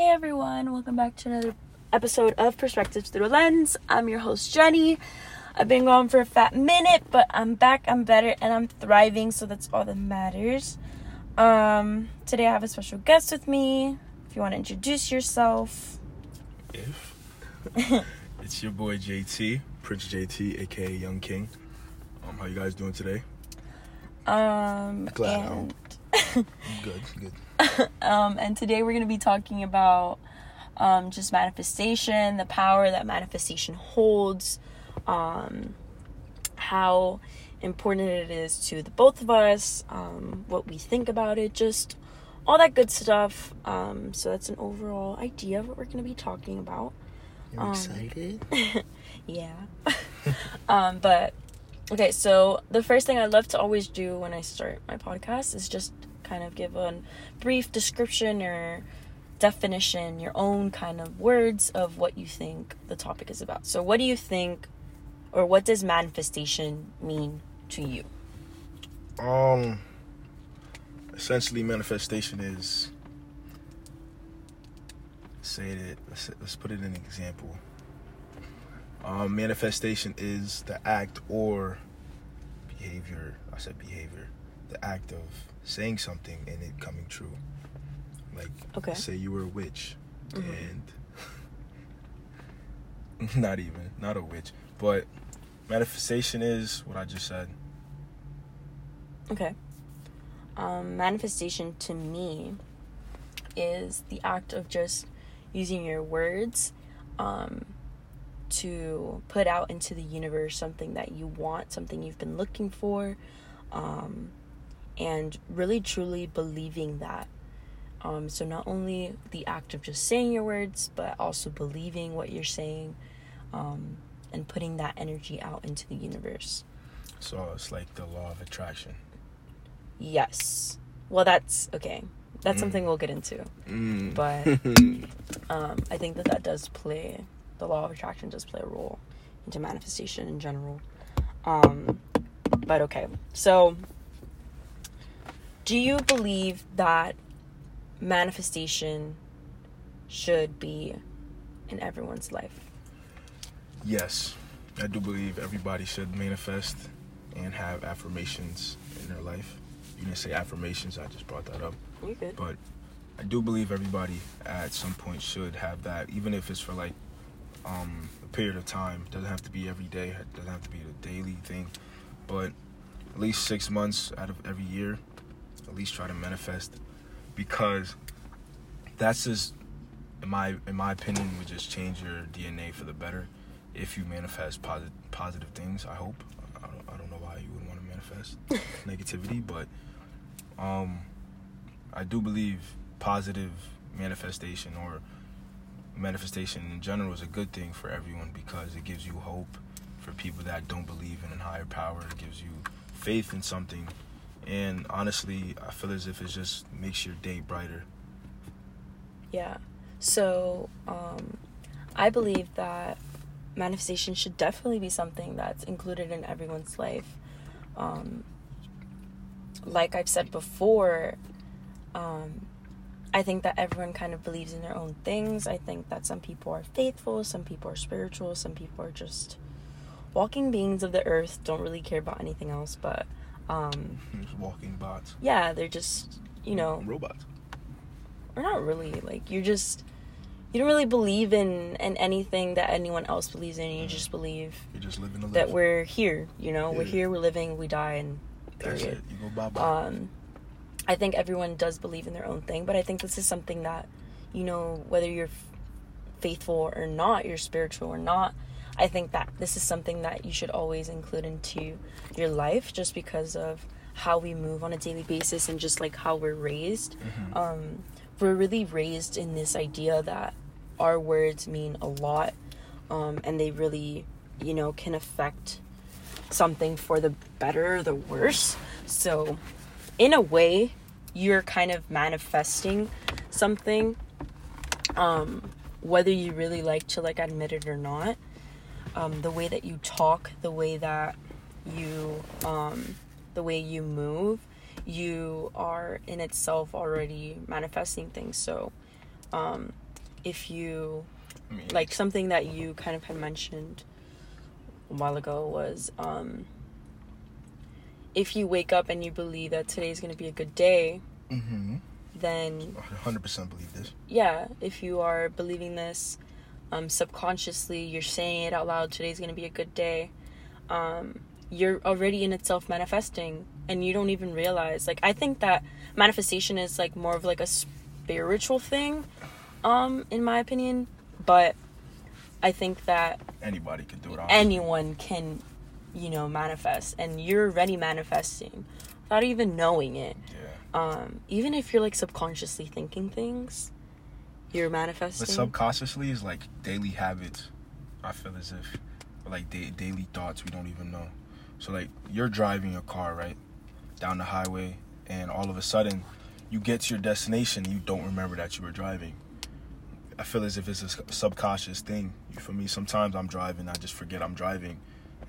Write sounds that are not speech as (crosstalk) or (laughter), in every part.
Hey everyone, welcome back to another episode of Perspectives Through a Lens. I'm your host Jenny. I've been gone for a fat minute, but I'm back, I'm better, and I'm thriving, so that's all that matters. Um, today I have a special guest with me. If you want to introduce yourself. If (laughs) it's your boy JT, Prince JT, aka Young King. Um, how you guys doing today? Um, Glad and, (laughs) Good, good. um, and today we're going to be talking about um, just manifestation, the power that manifestation holds, um, how important it is to the both of us, um, what we think about it, just all that good stuff. Um, so that's an overall idea of what we're going to be talking about. You Um, excited? (laughs) Yeah. (laughs) um, but okay, so the first thing I love to always do when I start my podcast is just kind of give a brief description or definition, your own kind of words of what you think the topic is about. So, what do you think, or what does manifestation mean to you? Um, essentially, manifestation is. Say it. Let's, let's put it in an example. Um, manifestation is the act or behavior. I said behavior. The act of saying something and it coming true. Like, Okay. say you were a witch, Mhm. and (laughs) not even not a witch, but manifestation is what I just said. Okay. Um, manifestation to me is the act of just using your words um, to put out into the universe something that you want, something you've been looking for, um, and really truly believing that. Um, so, not only the act of just saying your words, but also believing what you're saying um, and putting that energy out into the universe. So it's like the law of attraction. Yes. Well, that's okay. That's Mm. something we'll get into. Mm. But (laughs) um, I think that that does play, the law of attraction does play a role into manifestation in general. Um, but okay. So, do you believe that manifestation should be in everyone's life? yes, I do believe everybody should manifest and have affirmations in their life. You didn't say affirmations. I just brought that up. You good? but I do believe everybody at some point should have that, even if it's for like um, a period of time. It doesn't have to be every day. It doesn't have to be a daily thing, but at least six months out of every year, at least try to manifest, because that's just, in my in my opinion, would just change your DNA for the better if you manifest positive positive things. I hope. I don't, I don't know why you would want to manifest (laughs) negativity, but um. I do believe positive manifestation or manifestation in general is a good thing for everyone because it gives you hope for people that don't believe in a higher power. It gives you faith in something. And honestly, I feel as if it just makes your day brighter. Yeah. So, um, I believe that manifestation should definitely be something that's included in everyone's life. Um, like I've said before, um, I think that everyone kind of believes in their own things. I think that some people are faithful, some people are spiritual, some people are just walking beings of the earth, don't really care about anything else. But um, Just walking bots. yeah, they're just, you know, Robots. or not really like you're just you don't really believe in in anything that anyone else believes in you just believe You're just living life. that we're here you know we're here we're living we die and That's period it. You go bye-bye. um i think everyone does believe in their own thing but i think this is something that you know whether you're faithful or not you're spiritual or not i think that this is something that you should always include into your life just because of how we move on a daily basis and just like how we're raised. Mhm. um, we're really raised in this idea that our words mean a lot um, and they really you know can affect something for the better or the worse. So in a way you're kind of manifesting something um, whether you really like to like admit it or not um, the way that you talk the way that you um, the way you move you are in itself already manifesting things so um, if you I mean, like something that you kind of had mentioned a while ago was um if you wake up and you believe that today is going to be a good day mm-hmm. then 100% believe this. yeah if you are believing this um subconsciously you're saying it out loud today's going to be a good day um you're already in itself manifesting and you don't even realize like i think that manifestation is like more of like a spiritual thing um in my opinion but i think that Anybody can do it. honestly. anyone can you know manifest and you're already manifesting without even knowing it Yeah. um even if you're like subconsciously thinking things you're manifesting But subconsciously is like daily habits. I feel as if, like da- daily thoughts we don't even know. So like you're driving your car right down the highway, and all of a sudden you get to your destination, you don't remember that you were driving. I feel as if it's a subconscious thing. For me, sometimes I'm driving, I just forget I'm driving,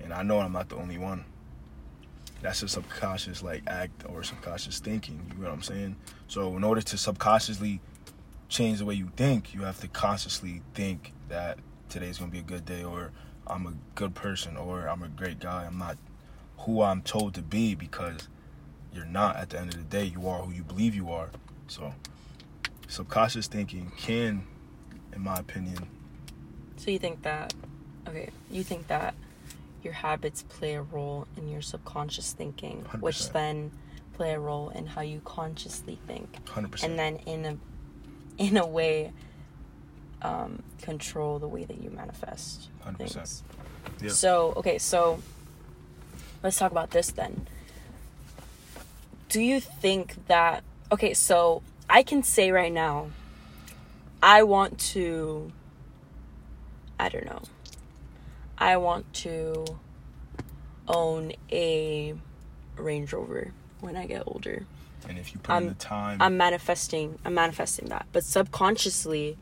and I know I'm not the only one. That's a subconscious like act or subconscious thinking. You know what I'm saying? So in order to subconsciously change the way you think, you have to consciously think that today's gonna be a good day, or I'm a good person, or I'm a great guy. I'm not who I'm told to be because you're not. At the end of the day, you are who you believe you are. So, subconscious thinking can, in my opinion, so you think that okay you think that your habits play a role in your subconscious thinking which 100%. then play a role in how you consciously think 100%. and then in a in a way um, control the way that you manifest 100%. things. Yeah. So okay, so let's talk about this then. Do you think that okay? So I can say right now, I want to. I don't know. I want to own a Range Rover when I get older. And if you put I'm- the time, I'm manifesting I'm manifesting that. But subconsciously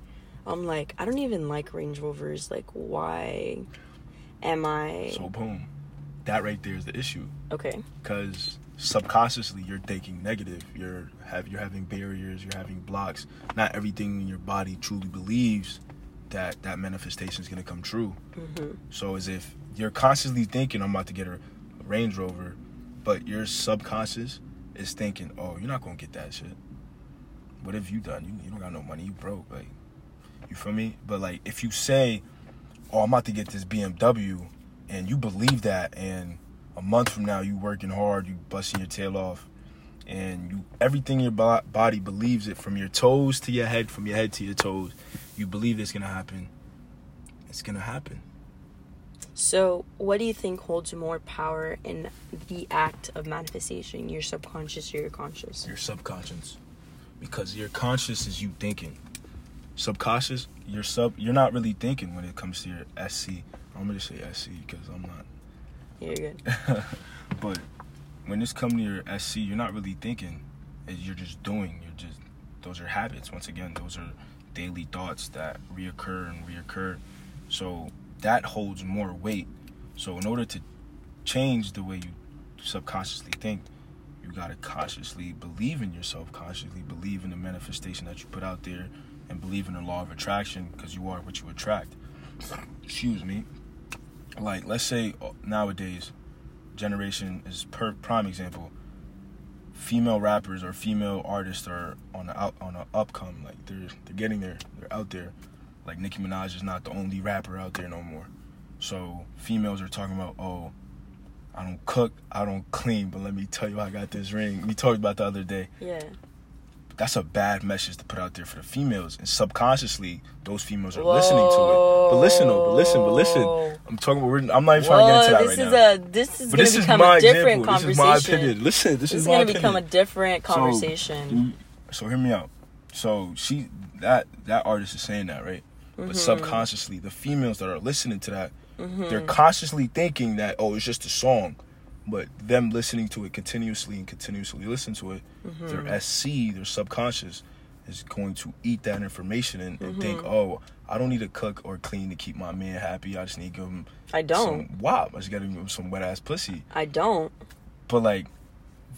I'm like I don't even like Range Rovers. Like why am I so boom, that right there is the issue. Okay. because subconsciously you're thinking negative you're have you're having barriers you're having blocks not everything in your body truly believes that that manifestation is going to come true Mhm. so as if you're constantly thinking i'm about to get a, a range rover but your subconscious is thinking oh you're not to get that shit. What have you done? You, you don't got no money. You broke. Like you feel me? But like if you say oh i'm about to get this bmw and you believe that and a month from now you working hard you busting your tail off and you everything in your bo- body believes it from your toes to your head from your head to your toes you believe it's gonna happen. It's gonna happen So, what do you think holds more power in the act of manifestation, your subconscious or your conscious? your subconscious because your conscious is you thinking subconscious your sub you're not really thinking when it comes to your sc i'm gonna say sc because i'm not You're good. (laughs) but when it's come to your SC, you're not really thinking. You're just doing. You're just those are habits. Once again, those are daily thoughts that reoccur and reoccur. So that holds more weight. So in order to change the way you subconsciously think, you gotta consciously believe in yourself, consciously believe in the manifestation that you put out there, and believe in the law of attraction because you are what you attract. Excuse me like let's say uh, nowadays generation is per prime example female rappers or female artists are on the out on the upcome like they're they're getting there they're out there like Nicki Minaj is not the only rapper out there no more so females are talking about oh I don't cook I don't clean but let me tell you I got this ring we talked about the other day Yeah. that's a bad message to put out there for the females and subconsciously those females are listening to it but listen though but listen but listen I'm talking about. we're- I'm not even trying to get into that this right is now. a this is this is become my a different example. This conversation. is my opinion. Listen, this, This is is gonna become a different conversation. you- So, hear me out. So she that that artist is saying that right, Mm-hmm. but subconsciously the females that are listening to that, Mm-hmm. they're consciously thinking that oh it's just a song, but them listening to it continuously and continuously listen to it, Mm-hmm. their SC, their subconscious, is going to eat that information and, and think Mm-hmm. oh I don't need to cook or clean to keep my man happy. I just need to give him I don't. some WAP. I just gotta give him some wet ass pussy. I don't. But like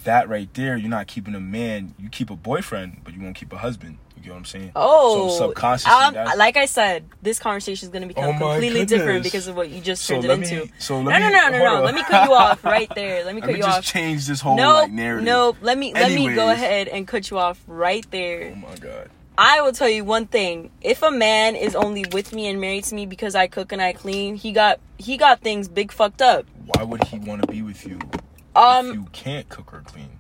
that right there, you're not keeping a man. You keep a boyfriend, but you won't keep a husband. You get what I'm saying? Oh, so subconsciously, um, like I said, this conversation is going to become Oh completely different because of what you just so turned it me. into. So No, let no, me. no, no, no. on. Let me cut you off (laughs) right there. Let me Let cut me you just off. change this whole Nope, like narrative. nope. Let me let me go ahead and cut you off right there. Oh my god. I will tell you one thing. If a man is only with me and married to me because I cook and I clean, he got he got things big fucked up. Why would he want to be with you if Um you can't cook or clean?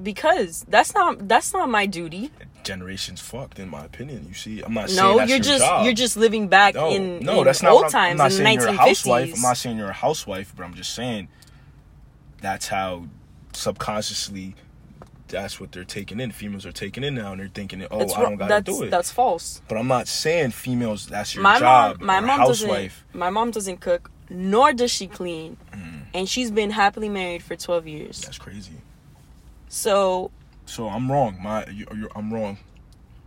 Because that's not that's not my duty. Generations fucked, in my opinion. You see, I'm not saying No, that's you're your just job. you're just living back no, in, no, in that's not old what I'm, not saying you're a housewife. I'm not saying you're a housewife, but I'm just saying that's how subconsciously that's what they're taking in. Females are taking in now, and they're thinking, "Oh, I don't gotta do it." that's false. but I'm not saying females. That's your my job. mom my mom housewife. doesn't my mom doesn't cook nor does she clean Mm. and she's been happily married for 12 years That's crazy. So So I'm wrong. My, you, you're, I'm wrong.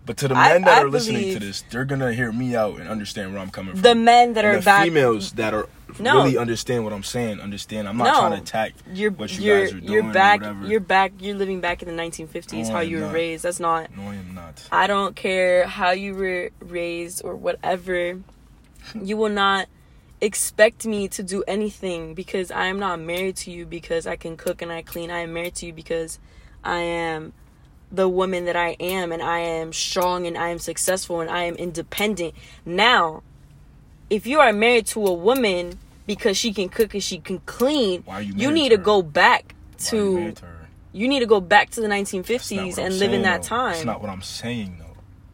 But to the I- men that I are listening to this, they're gonna hear me out and understand where I'm coming from. the men that and are the back females that are No. really understand what I'm saying. Understand. I'm not No. trying to attack you're what you you're guys are doing. you're back you're back you're living back in the 1950s No, how you were not. raised that's not No, I am not. I don't care how you were raised or whatever you will not expect me to do anything because I am not married to you because I can cook and I clean I am married to you because I am the woman that I am and I am strong and I am successful and I am independent. Now, if you are married to a woman because she can cook and she can clean, you you need to to go back to to you need to go back to the 1950s what I'm and live in that though. time. That's not what I'm saying though.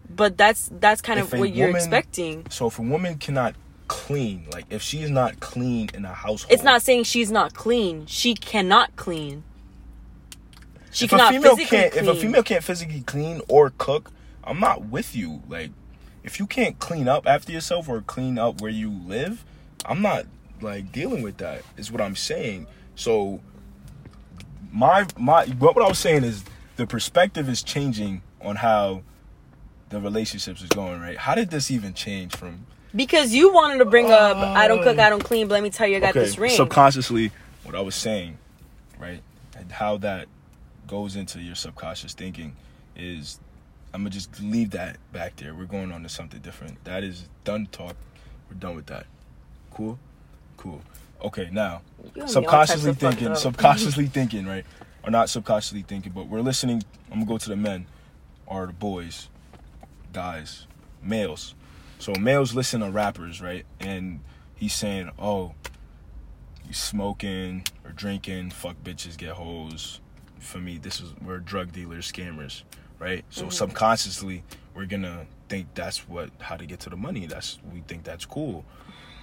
but that's that's kind If of what you're woman- expecting. So if a woman cannot clean, like if she's not clean in a household, It's not saying she's not clean. She cannot clean. She if a cannot female physically can't, clean. if a female can't physically clean or cook, I'm not with you. Like, if you can't clean up after yourself or clean up where you live, I'm not like dealing with that. Is what I'm saying. So, my my what what I was saying is the perspective is changing on how the relationships is going. Right? How did this even change from? Because you wanted to bring up oh. I don't cook, I don't clean, but let me tell you I got this ring. subconsciously, what I was saying, right, and how that goes into your subconscious thinking is, I'm gonna just leave that back there. We're going on to something different. That is done talk. We're done with that. Cool, cool. Okay, now You have me all types subconsciously thinking, subconsciously thinking, right, or not subconsciously thinking, but we're listening. I'm gonna go to the men, or the boys, guys, males. So males listen to rappers, right? And he's saying, "Oh, you smoking or drinking, fuck bitches, get hoes." For me, this is we're drug dealers, scammers, right? So Mhm. subconsciously, we're gonna think that's what how to get to the money. That's we think that's cool.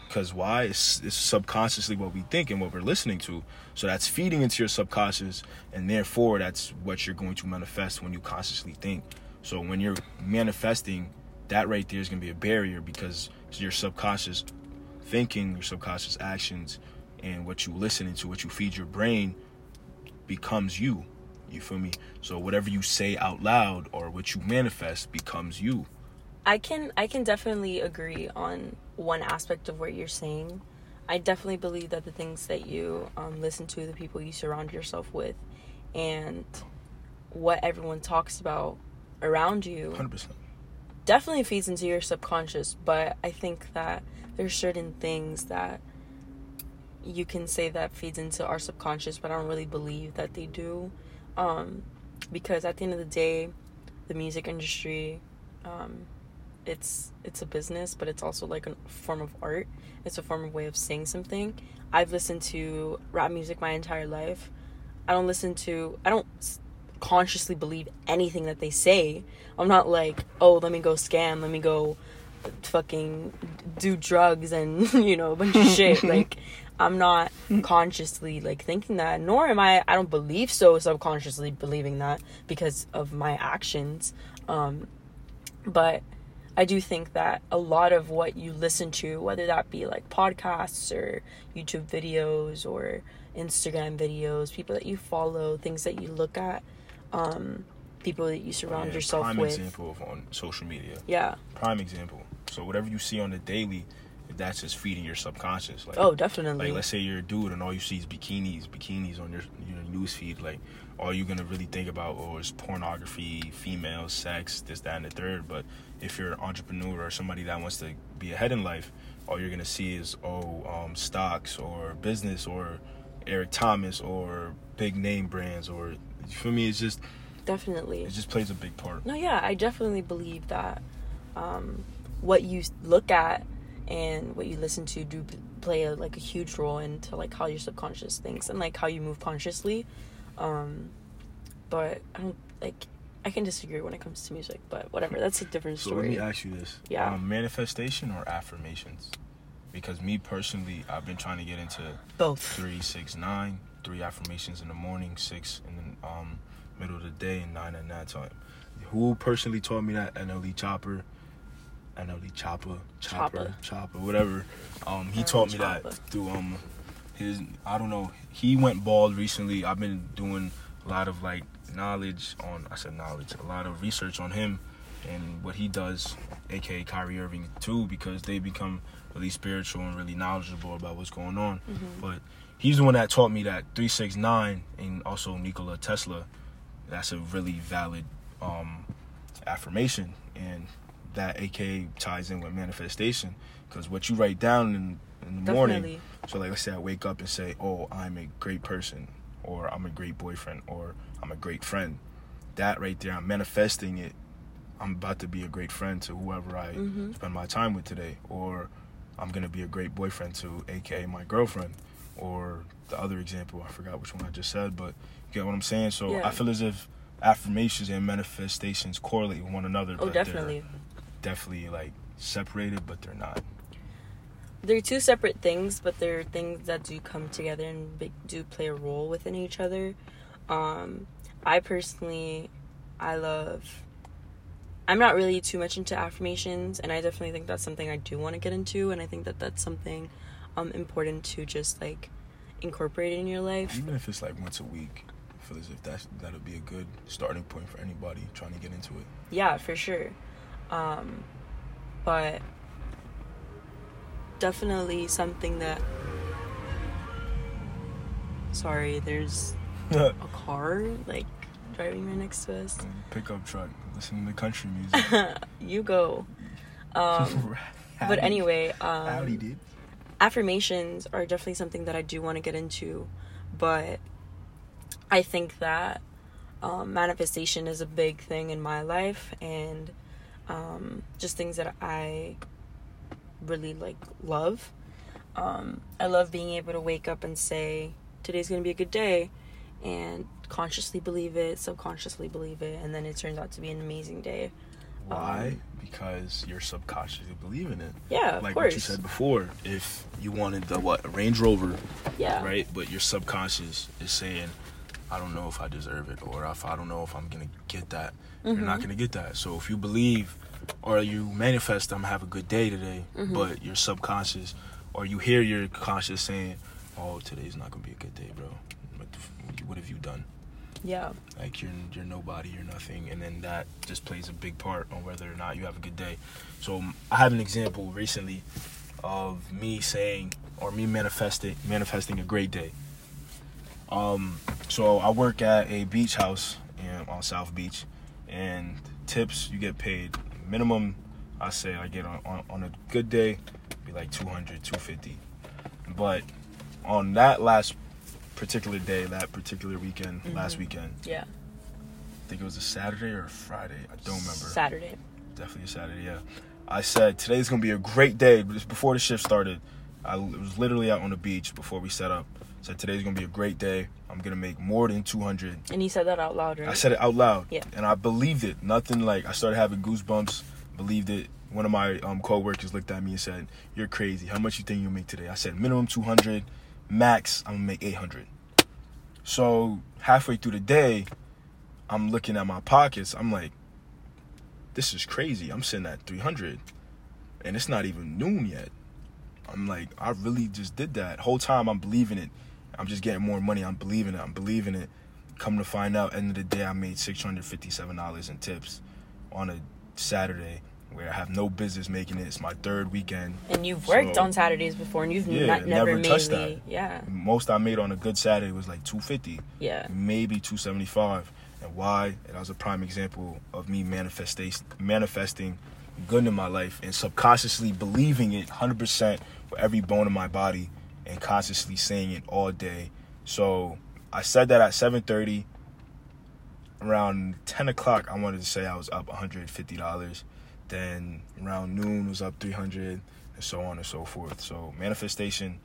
Cause why? It's, it's subconsciously what we think and what we're listening to. So that's feeding into your subconscious, and therefore that's what you're going to manifest when you consciously think. So when you're manifesting, that right there is gonna be a barrier because your subconscious thinking, your subconscious actions, and what you listening to, what you feed your brain, becomes you. You feel me? So whatever you say out loud or what you manifest becomes you. I can I can definitely agree on one aspect of what you're saying. I definitely believe that the things that you um, listen to, the people you surround yourself with, and what everyone talks about around you Hundred percent. Definitely feeds into your subconscious. But I think that there's certain things that you can say that feeds into our subconscious, but I don't really believe that they do, um, because at the end of the day, the music industry, um, it's it's a business, but it's also like a form of art. It's a form of way of saying something. I've listened to rap music my entire life. I don't listen to. I don't consciously believe anything that they say. I'm not like, oh, let me go scam, let me go fucking do drugs and (laughs) you know a bunch of (laughs) shit. Like, I'm not consciously like thinking that. Nor am I. I don't believe so. Subconsciously believing that because of my actions. Um, but I do think that a lot of what you listen to, whether that be like podcasts or YouTube videos or Instagram videos, people that you follow, things that you look at, um, people that you surround Yeah, yourself prime with. Prime example of on social media. Yeah, Prime example. So whatever you see on the daily that's just feeding your subconscious. Like, Oh, definitely. like let's say you're a dude and all you see is bikinis, bikinis on your your news feed. Like all you're gonna really think about oh is pornography, female sex, this, that, and the third. But if you're an entrepreneur or somebody that wants to be ahead in life, all you're gonna see is oh um, stocks or business or Eric Thomas or big name brands or for me it's just definitely. it just plays a big part. No, yeah, I definitely believe that um, what you look at and what you listen to do play a, like a huge role into like how your subconscious thinks and like how you move consciously. Um, but I don't like. I can disagree when it comes to music, but whatever. That's a different story. So let me ask you this: Yeah. um, manifestation or affirmations? Because me personally, I've been trying to get into Both. three, six, nine. Three affirmations in the morning, six in the um, middle of the day, and nine at night time. Who personally taught me that? NLE Chopper, NLE Chopper, Chopper, Chopper, whatever. Um, he taught me that through um his. I don't know. He went bald recently. I've been doing a lot of like knowledge on. I said knowledge. A lot of research on him and what he does, aka Kyrie Irving too, because they become really spiritual and really knowledgeable about what's going on. Mhm. But he's the one that taught me that 369 and also Nikola Tesla, that's a really valid um, affirmation. And that aka ties in with manifestation because what you write down in, in the morning. So, like, let's say I wake up and say, Oh, I'm a great person, or I'm a great boyfriend, or I'm a great friend. That right there, I'm manifesting it. I'm about to be a great friend to whoever I Mhm. spend my time with today, or I'm gonna be a great boyfriend to AKA my girlfriend, or the other example, I forgot which one I just said, but you get what I'm saying? So Yeah. I feel as if affirmations and manifestations correlate with one another. Oh, definitely. Definitely like separated, but they're not. They're two separate things, but they're things that do come together and do play a role within each other. Um, I personally, I love. I'm not really too much into affirmations, and I definitely think that's something I do want to get into, and I think that that's something um important to just like incorporate in your life. Even if it's like once a week, I feel as if that's that'll be a good starting point for anybody trying to get into it. Yeah, for sure. Um, but definitely something that. Sorry, there's (laughs) a car like driving right next to us. Pickup truck, listening to country music. (laughs) you go. Um, (laughs) but anyway, howdy, um, dude. affirmations are definitely something that I do want to get into, but I think that um, manifestation is a big thing in my life, and um, just things that I really like love. Um, I love being able to wake up and say today's gonna be a good day, and consciously believe it, subconsciously believe it, and then it turns out to be an amazing day. Why? um, because you're subconsciously believing it. Yeah, of like course. what you said before, if you wanted the what a Range Rover, yeah. right? But your subconscious is saying, I don't know if I deserve it, or if I don't know if I'm gonna get that. You're not Mhm. gonna get that. So if you believe, or you manifest, I'm gonna have a good day today, Mhm. but your subconscious, or you hear your conscious saying, Oh, today's not gonna be a good day, bro. What, what have you done? Yeah. like you're you're nobody, you're nothing, and then that just plays a big part on whether or not you have a good day. So um, I have an example recently of me saying or me manifesting manifesting a great day. Um, so I work at a beach house in, on South Beach, and tips you get paid minimum. I say I get on on, on a good day, be like 200, 250. But on that last particular day, that particular weekend, last Mhm. weekend, Yeah. I think it was a Saturday or a Friday. I don't remember. Saturday. Definitely a Saturday, yeah. I said today's gonna be a great day. Just before the shift started, I was literally out on the beach before we set up. Said today's gonna be a great day. I'm gonna make more than 200. And he said that out loud, right? I said it out loud, Yeah. and I believed it. Nothing like I started having goosebumps. Believed it. One of my um, coworkers looked at me and said, "You're crazy. How much you think you'll make today?" I said, "Minimum 200, max I'm gonna make 800." So halfway through the day, I'm looking at my pockets. I'm like, "This is crazy. I'm sitting at 300, and it's not even noon yet." I'm like, I really just did that. Whole time I'm believing it. I'm just getting more money. I'm believing it. I'm believing it. Come to find out, end of the day, I made six hundred fifty-seven dollars in tips on a Saturday, where I have no business making it. It's my third weekend. And you've worked So- on Saturdays before, and you've Yeah, not, never, never touched that. yeah, Most I made on a good Saturday was like 250, yeah, maybe 275. And why? And that was a prime example of me manifestation, manifesting good in my life and subconsciously believing it 100% with every bone in my body and consciously saying it all day. So I said that at 7:30. Around 10 o'clock, I wanted to say I was up $150. Then around noon was up 300, and so on and so forth. So manifestation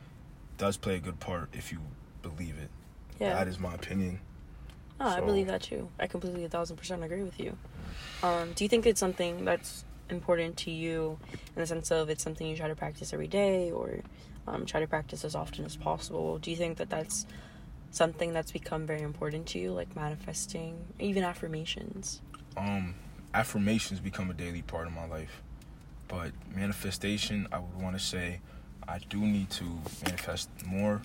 does play a good part if you believe it. yeah. That is my opinion. No, I believe that too. I completely a thousand percent agree with you. Um, do you think it's something that's important to you in the sense of it's something you try to practice every day or um, try to practice as often as possible? Do you think that that's something that's become very important to you, like manifesting, even affirmations? um affirmations become a daily part of my life. But manifestation i would want to say i do need to manifest more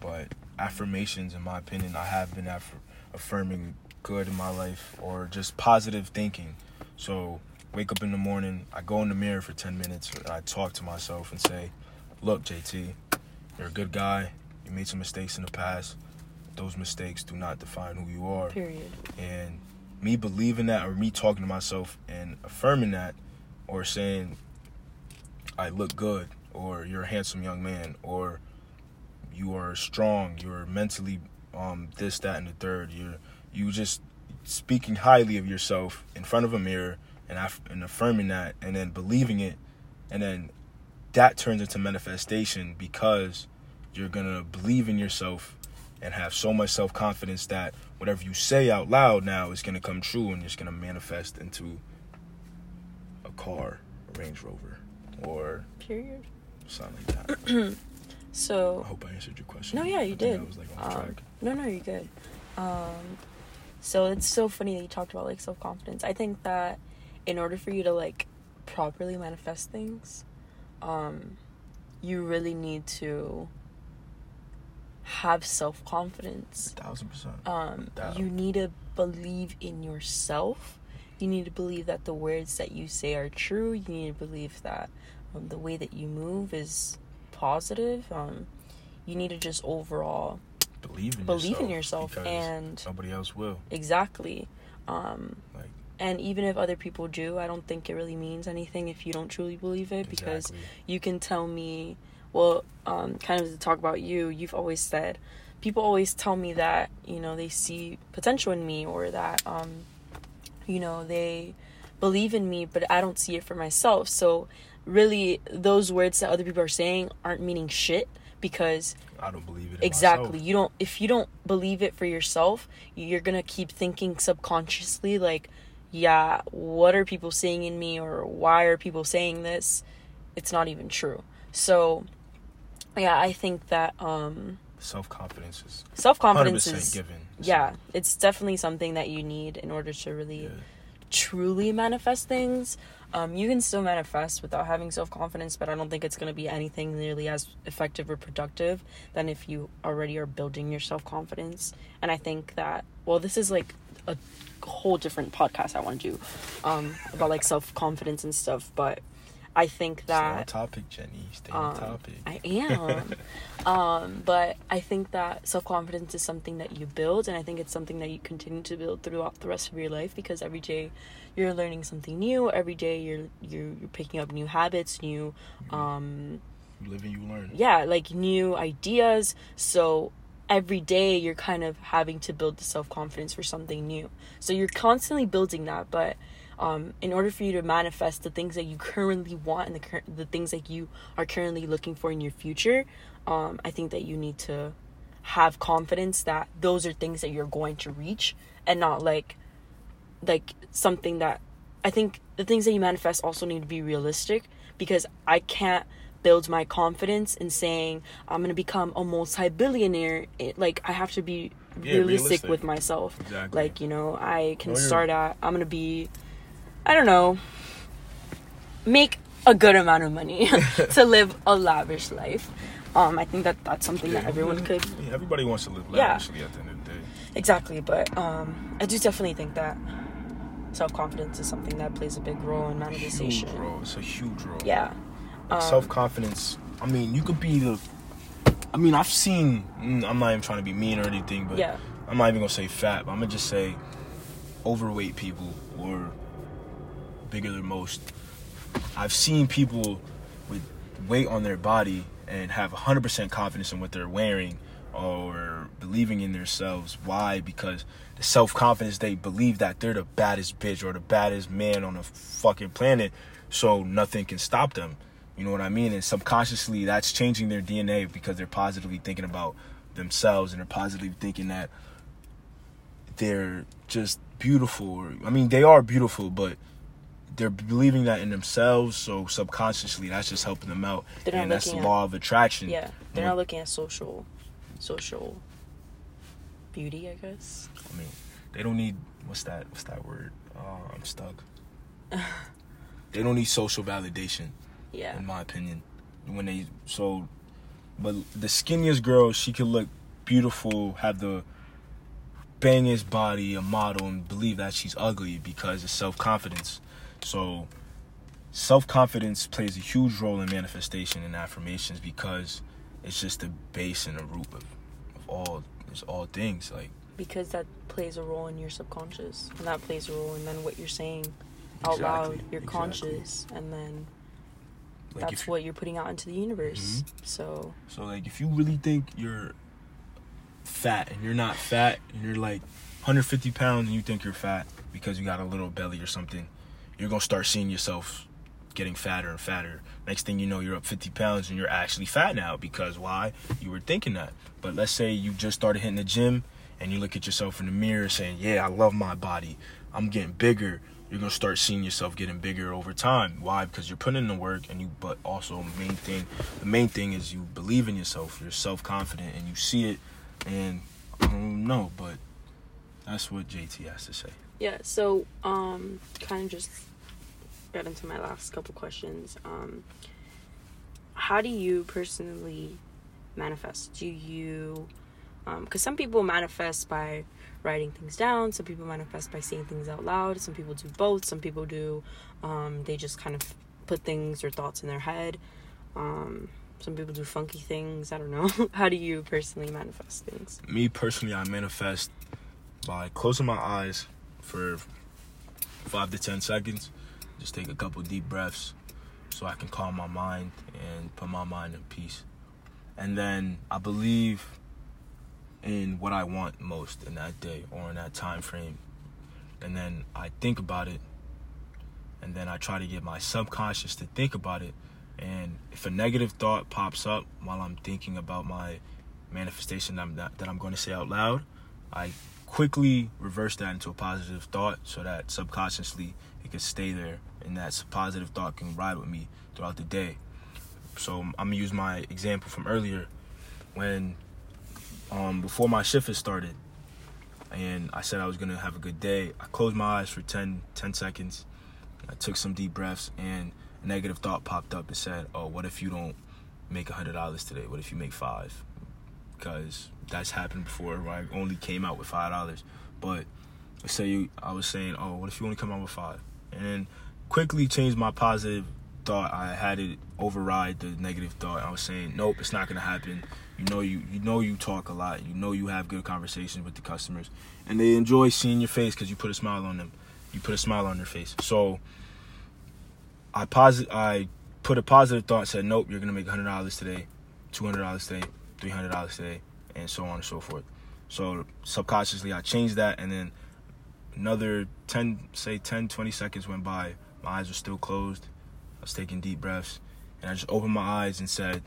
but affirmations in my opinion i have been aff- affirming good in my life or just positive thinking. So wake up in the morning i go in the mirror for 10 minutes and i talk to myself and say look jt you're a good guy. You made some mistakes in the past. Those mistakes do not define who you are. Period. and me believing that or me talking to myself and affirming that or saying I look good or you're a handsome young man or you are strong, you're mentally um this, that and the third. You're you just speaking highly of yourself in front of a mirror and aff- and affirming that and then believing it and then that turns into manifestation because you're gonna believe in yourself and have so much self confidence that whatever you say out loud now is gonna come true and it's gonna manifest into a car, a Range Rover, or Period. something like that. (clears throat) So I hope I answered your question. no, yeah, you I did. I was like Um, track. no, no, you're good. Um, so it's so funny that you talked about like self confidence. I think that in order for you to like properly manifest things, um, you really need to have self confidence. Thousand percent. Um, you need to believe in yourself. You need to believe that the words that you say are true. You need to believe that um, the way that you move is positive. Um, you need to just overall Believe in believe yourself in yourself and nobody else will. exactly. Um, Like and even if other people do, I don't think it really means anything if you don't truly believe it because you can tell me well um, kind of to talk about you you've always said people always tell me that you know they see potential in me or that um, you know they believe in me but i don't see it for myself so really those words that other people are saying aren't meaning shit because I don't believe it. Exactly myself. you don't if you don't believe it for yourself you're gonna keep thinking subconsciously like yeah what are people saying in me or why are people saying this it's not even true so yeah i think that um Self confidence is self-confidence percent is given. yeah it's definitely something that you need in order to really Yeah. truly manifest things. Um, you can still manifest without having self confidence, but I don't think it's going to be anything nearly as effective or productive than if you already are building your self confidence. And I think that, well, this is like a whole different podcast I want to do um, about like self confidence and stuff, but I think Stay on that. topic, Jenny. Stay on Um, topic. I am. (laughs) um, but I think that self confidence is something that you build, and I think it's something that you continue to build throughout the rest of your life because every day you're learning something new. Every day you're you're, you're picking up new habits, new, um, You live and you learn. yeah, like new ideas. So every day you're kind of having to build the self confidence for something new. So you're constantly building that, but um, in order for you to manifest the things that you (laughs) currently want and the cur- the things that you are currently looking for in your future, um, I think that you need to have confidence that those are things that you're going to reach and not like like something that I think the things that you manifest also need to be realistic because I can't build my confidence in saying I'm gonna become a multi-billionaire. It, like I have to be Yeah, realistic, realistic. with myself. Exactly. Like you know, I can start at I'm gonna be, I don't know, make a good amount of money (laughs) to live a lavish life. Um, I think that that's something that everyone could yeah, everybody wants to live Yeah. lavishly at the end of the day. Exactly, but um, I do definitely think that self confidence is something that plays a big role in manifestation. Huge role. It's a huge role. Yeah. Um, Self confidence. I mean, you could be the. I mean, I've seen. mm, I'm not even trying to be mean or anything, but Yeah. I'm not even gonna say fat. But I'm gonna just say overweight people or bigger than most. I've seen people with weight on their body and have 100% confidence in what they're wearing or believing in themselves. Why? Because the self confidence they believe that they're the baddest bitch or the baddest man on the fucking planet, so nothing can stop them. You know what I mean? And subconsciously, that's changing their DNA because they're positively thinking about themselves and they're positively thinking that they're just beautiful. I mean, they are beautiful, but they're believing that in themselves. So subconsciously, that's just helping them out, They're and that's the looking at- law of attraction. Yeah. They're Yeah. not looking at social, social beauty, I guess. I mean, they don't need what's that? What's that word? Oh, I'm stuck. (laughs) they don't need social validation, Yeah. in my opinion. When they so, but the skinniest girl, she could look beautiful, have the bangest body, a model, and believe that she's ugly because of self confidence. So, self confidence plays a huge role in manifestation and affirmations because it's just the base and the root of, of all it's all things like. because that plays a role in your subconscious and that plays a role and then what you're saying out Exactly, loud you're exactly. conscious and then Like that's if, what you're putting out into the universe Mm-hmm. so So like if you really think you're fat and you're not fat and you're like 150 pounds and you think you're fat because you got a little belly or something, you're gonna start seeing yourself getting fatter and fatter. Next thing you know, you're up 50 pounds and you're actually fat now because why? You were thinking that. But let's say you just started hitting the gym and you look at yourself in the mirror saying, "Yeah, I love my body. I'm getting bigger." You're gonna start seeing yourself getting bigger over time. Why? Because you're putting in the work, and you. But also, main thing, the main thing is you believe in yourself. You're self confident, and you see it. And I don't know, but that's what JT has to say. Yeah so um kind of just got into my last couple questions. Um how do you personally manifest? Do you because some people manifest by writing things down some people manifest by saying things out loud some people do both some people do um, they just kind of put things or thoughts in their head. Um, some people do funky things i don't know. (laughs) How do you personally manifest things? Me personally, I manifest by closing my eyes for five to ten seconds. Just take a couple deep breaths so I can calm my mind and put my mind in peace. And then I believe in what I want most in that day or in that time frame. And then I think about it and then I try to get my subconscious to think about it. And if a negative thought pops up while I'm thinking about my manifestation that I'm, that, that I'm going to say out loud, I quickly reverse that into a positive thought so that subconsciously it can stay there and that positive thought can ride with me throughout the day. So I'm gonna use my example from earlier when um, before my shift had started and I said I was gonna have a good day. I closed my eyes for 10, 10 seconds. I took some deep breaths and a negative thought popped up and said, "Oh, what if you don't make a hundred dollars today? What if you make five? Because that's happened before where I only came out with five dollars. But let's say you, I was saying, "Oh, what if you only come out with five? And then quickly changed my positive thought. I had it override the negative thought. I was saying, "Nope, it's not gonna happen." You know you you know you talk a lot. You know you have good conversations with the customers, and they enjoy seeing your face because you put a smile on them. You put a smile on their face. So I posit I put a positive thought and said, Nope, you're gonna make hundred dollars today, two hundred dollars today, three hundred dollars today, and so on and so forth. So subconsciously I changed that and then another 10 say 10 20 seconds went by. My eyes were still closed. I was taking deep breaths and i just opened my eyes and said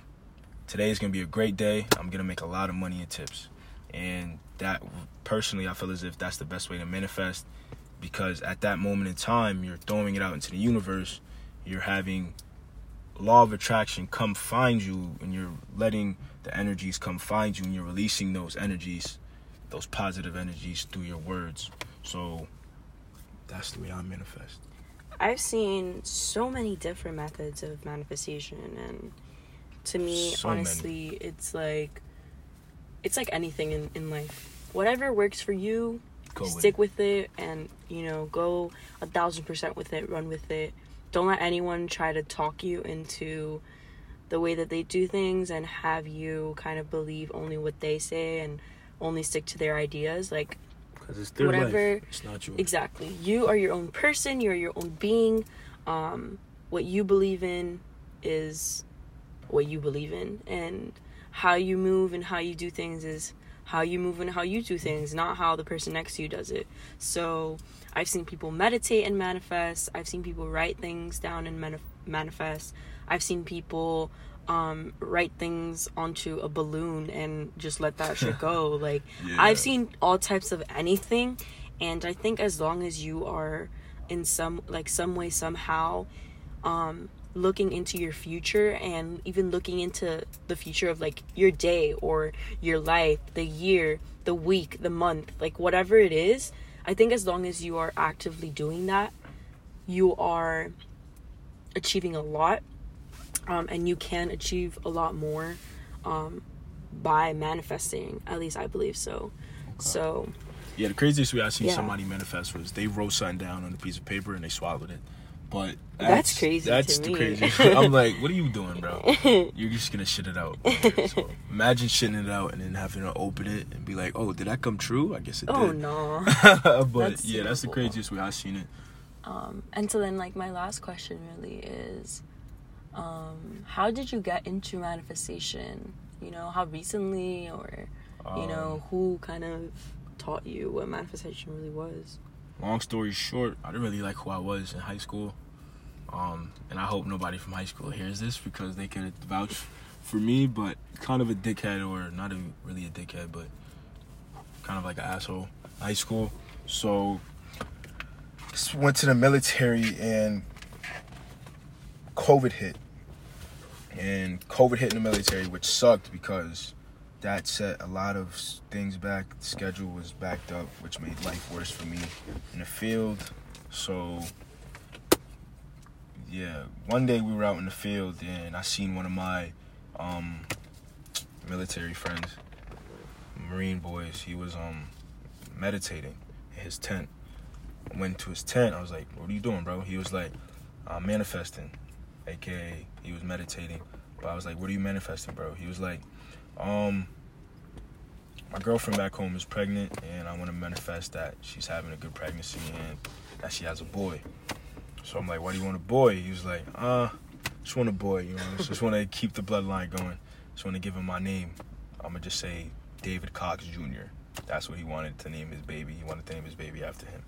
today is going to be a great day. I'm going to make a lot of money in tips. And that personally i feel as if that's the best way to manifest because at that moment in time you're throwing it out into the universe. You're having law of attraction come find you and you're letting the energies come find you and you're releasing those energies those positive energies through your words so that's the way I manifest. I've seen so many different methods of manifestation and to me So many. honestly it's like it's like anything in, in life. Whatever works for you, Go with stick it. with it and you know go a thousand percent with it run with it don't let anyone try to talk you into the way that they do things and have you kind of believe only what they say and only stick to their ideas like Because it's their Whatever- life. It's not yours. Exactly. You are your own person. You're your own being. Um, what you believe in is what you believe in, and how you move and how you do things is how you move and how you do things, not how the person next to you does it. So, I've seen people meditate and manifest. I've seen people write things down and manif- manifest. I've seen people um, write things onto a balloon and just let that shit go. (laughs) Like Yeah. I've seen all types of anything, and I think as long as you are in some like some way somehow um, looking into your future and even looking into the future of like your day or your life, the year, the week, the month, like whatever it is, I think as long as you are actively doing that, you are achieving a lot um, and you can achieve a lot more um, by manifesting at least i believe so so Yeah, the craziest way I seen Yeah. somebody manifest was they wrote something down on a piece of paper and they swallowed it. But That's crazy That's the me. craziest. I'm like, what are you doing, bro? (laughs) You're just gonna shit it out. So imagine shitting it out and then having to open it and be like, oh, did that come true? I guess it oh did. no (laughs) but That's yeah, that's the craziest way I've seen it. um, and so then like my last question really is um, how did you get into manifestation you know how recently or you know who kind of taught you what manifestation really was long story short, I didn't really like who I was in high school. Um, and I hope nobody from high school hears this because they could vouch for me, but kind of a dickhead or not a, really a dickhead, but kind of like an asshole. High school. So just went to the military and COVID hit. And COVID hit in the military, which sucked because that set a lot of things back. The schedule was backed up, which made life worse for me in the field. So, yeah, one day we were out in the field and I seen one of my um, military friends, Marine boys. He was um, meditating in his tent. I went to his tent. I was like, "What are you doing, bro?" He was like, "I'm manifesting," aka he was meditating. But I was like, "What are you manifesting, bro?" He was like, um, my girlfriend back home is pregnant, and I want to manifest that she's having a good pregnancy and that she has a boy. So I'm like, why do you want a boy? He was like, uh, just want a boy, you know, just want to keep the bloodline going. Just want to give him my name. I'm gonna just say David Cox Jr. That's what he wanted to name his baby. He wanted to name his baby after him.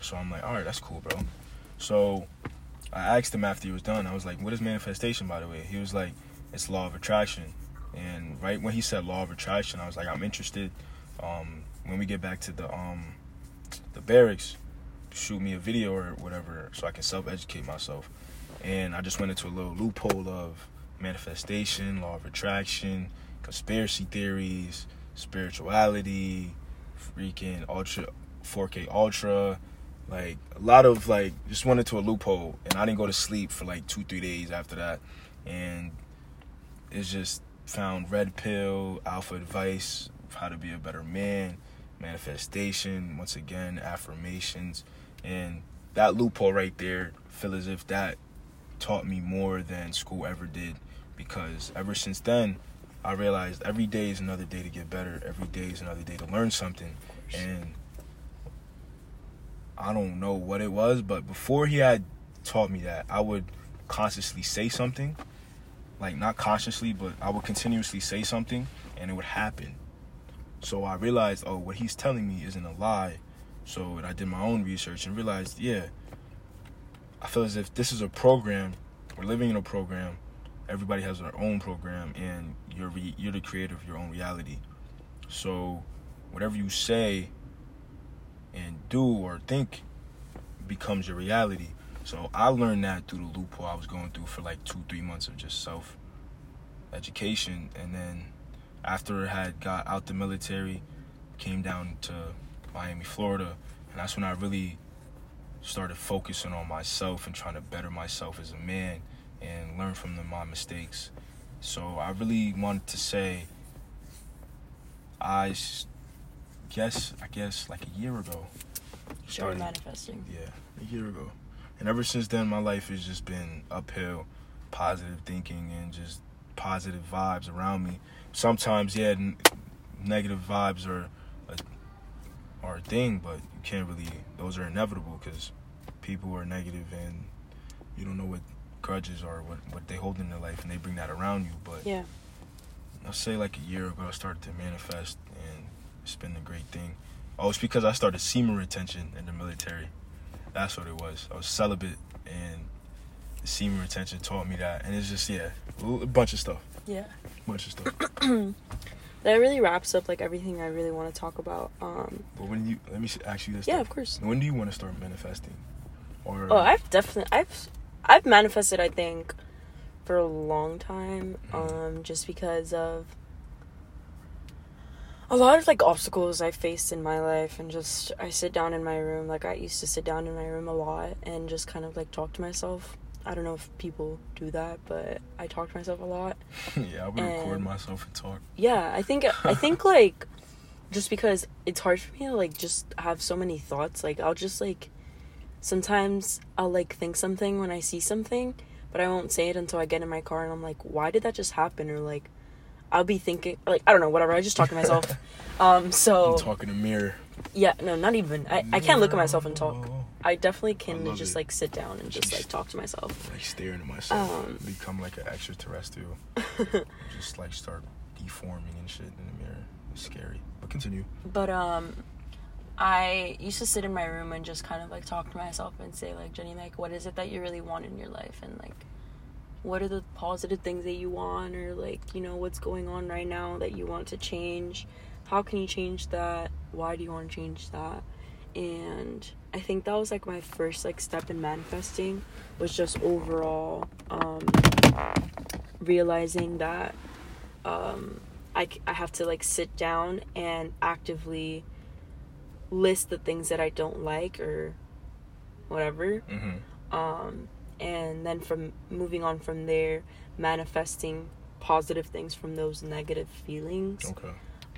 So I'm like, all right, that's cool, bro. So I asked him after he was done. I was like, what is manifestation, by the way? He was like, it's law of attraction. And right when he said law of attraction, I was like, I'm interested. Um, when we get back to the um, the barracks, shoot me a video or whatever, so I can self-educate myself. And I just went into a little loophole of manifestation, law of attraction, conspiracy theories, spirituality, freaking ultra 4K ultra, like a lot of like just went into a loophole, and I didn't go to sleep for like two three days after that, and it's just found red pill, alpha advice, how to be a better man, manifestation, once again, affirmations, and that loophole right there, feel as if that taught me more than school ever did, because ever since then, I realized every day is another day to get better. Every day is another day to learn something, and I don't know what it was, but before he had taught me that, I would consciously say something like not consciously, but I would continuously say something and it would happen. So I realized, oh, what he's telling me isn't a lie. So I did my own research and realized, yeah, I feel as if this is a program. We're living in a program. Everybody has their own program, and you're re- you're the creator of your own reality. So whatever you say and do or think becomes your reality. So I learned that through the loophole I was going through for like two, three months of just self education. And then after I had got out the military, came down to Miami, Florida, and that's when I really started focusing on myself and trying to better myself as a man and learn from the, my mistakes. So I really wanted to say I guess I guess like a year ago. Started manifesting. Yeah, a year ago. And ever since then, my life has just been uphill, positive thinking and just positive vibes around me. Sometimes, yeah, n- negative vibes are a, are a thing, but you can't really. Those are inevitable because people are negative and you don't know what grudges are, what what they hold in their life, and they bring that around you. But Yeah. I'll say like a year ago, I started to manifest, and it's been a great thing. Oh, it's because I started semen retention in the military. That's what it was. I was celibate, and the semen retention taught me that, and it's just yeah, a bunch of stuff, Yeah. A bunch of stuff. (clears throat) That really wraps up like everything I really want to talk about. Um. but when you let me ask you this, Yeah, though. of course. when do you want to start manifesting? Or Oh, I've definitely I've I've manifested I think for a long time um just because of a lot of like obstacles I faced in my life and just I sit down in my room like I used to sit down in my room a lot and just kind of like talk to myself. I don't know if people do that, but I talk to myself a lot. (laughs) yeah, I would record and- myself and talk. Yeah, I think I think (laughs) like just because it's hard for me to like just have so many thoughts, like I'll just like sometimes I'll like think something when I see something, but I won't say it until I get in my car and I'm like, why did that just happen? Or like I'll be thinking like I don't know, whatever. I just talk to myself. (laughs) um so I'm talking to mirror. yeah, no, not even. I, I can't look at myself and talk. I definitely can love just it. like sit down and just like talk to myself. Like staring at myself, Um, become like an extraterrestrial. (laughs) just like start deforming and shit in the mirror. It's scary. But continue. But um I used to sit in my room and just kind of like talk to myself and say like Jenny like what is it that you really want in your life and like what are the positive things that you want or like you know what's going on right now that you want to change? How can you change that? Why do you want to change that? And i think that was like my first like step in manifesting was just overall um realizing that um I have to like sit down and actively list the things that i don't like or whatever. Mm-hmm. um, and then from moving on from there manifesting positive things from those negative feelings Okay.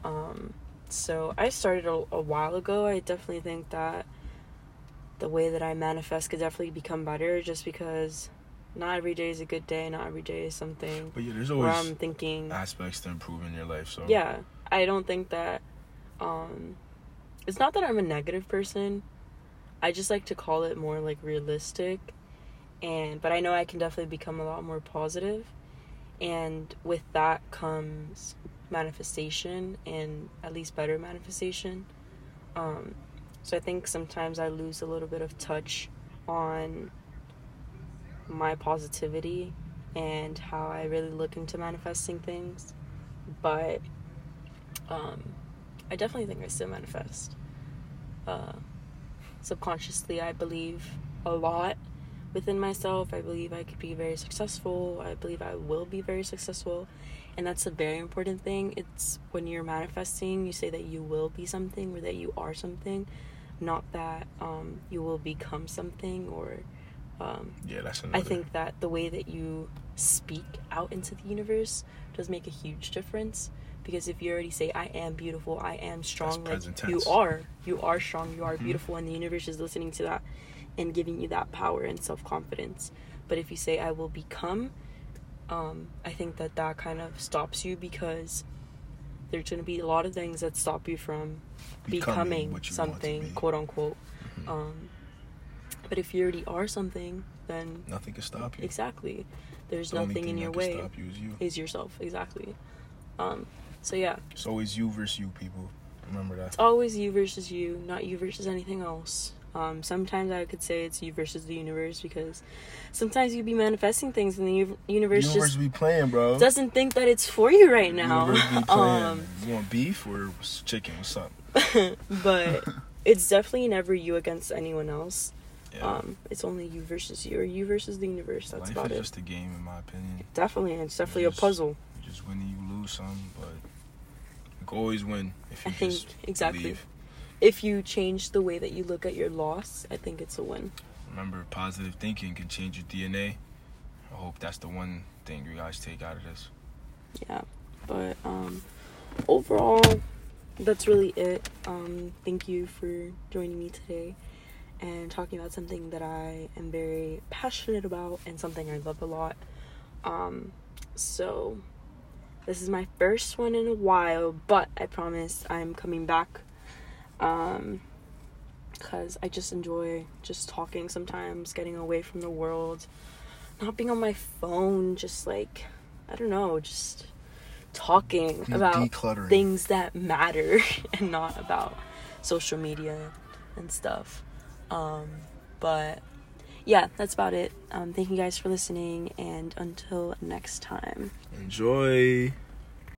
um, so i started a, a while ago i definitely think that the way that i manifest could definitely become better just because not every day is a good day not every day is something But yeah, there's where always i'm thinking aspects to improve in your life. So yeah i don't think that um it's not that i'm a negative person i just like to call it more like realistic and but i know i can definitely become a lot more positive. And with that comes manifestation and at least better manifestation. Um so i think sometimes i lose a little bit of touch on my positivity and how i really look into manifesting things. But um, I definitely think I still manifest. Uh, subconsciously, I believe a lot within myself. I believe I could be very successful. I believe I will be very successful. And that's a very important thing. It's when you're manifesting, you say that you will be something or that you are something, not that um, you will become something or. Um, yeah, that's another. I think that the way that you speak out into the universe does make a huge difference. Because if you already say, I am beautiful, I am strong, like you are. You are strong, you are Mhm. beautiful, and the universe is listening to that and giving you that power and self confidence. But if you say, I will become, um, I think that that kind of stops you because there's going to be a lot of things that stop you from becoming, you something, be. quote unquote. Mhm. Um, but if you already are something, then Nothing can stop you. Exactly. There's The nothing in your that can way. Stop you is you. Is yourself. Exactly. Um, so yeah, It's always you versus you, people. Remember that. it's always you versus you, not you versus anything else. Um, sometimes I could say it's you versus the universe because sometimes you be manifesting things and the u- universe, Universe just be playing, bro. doesn't think that it's for you right now. Universe be (laughs) playing. Um, you want beef or chicken? What's up? (laughs) but it's definitely never you against anyone else. Yeah. Um, it's only you versus you or you versus the universe. That's Life about is it. just a game, in my opinion. Definitely, it's definitely a puzzle. You just win and you lose some, but you can always win if you I think exactly. believe. If you change the way that you look at your loss, I think it's a win. Remember, positive thinking can change your DNA. I hope that's the one thing you guys take out of this. Yeah. But um overall that's really it. Um, thank you for joining me today and talking about something that I am very passionate about and something I love a lot. Um, so this is my first one in a while, but I promise I'm coming back. Um, because I just enjoy just talking sometimes, getting away from the world, not being on my phone, just like I don't know, just talking De- about things that matter (laughs) and not about social media and stuff. Um, but yeah, that's about it. Um, thank you guys for listening, and until next time. Enjoy.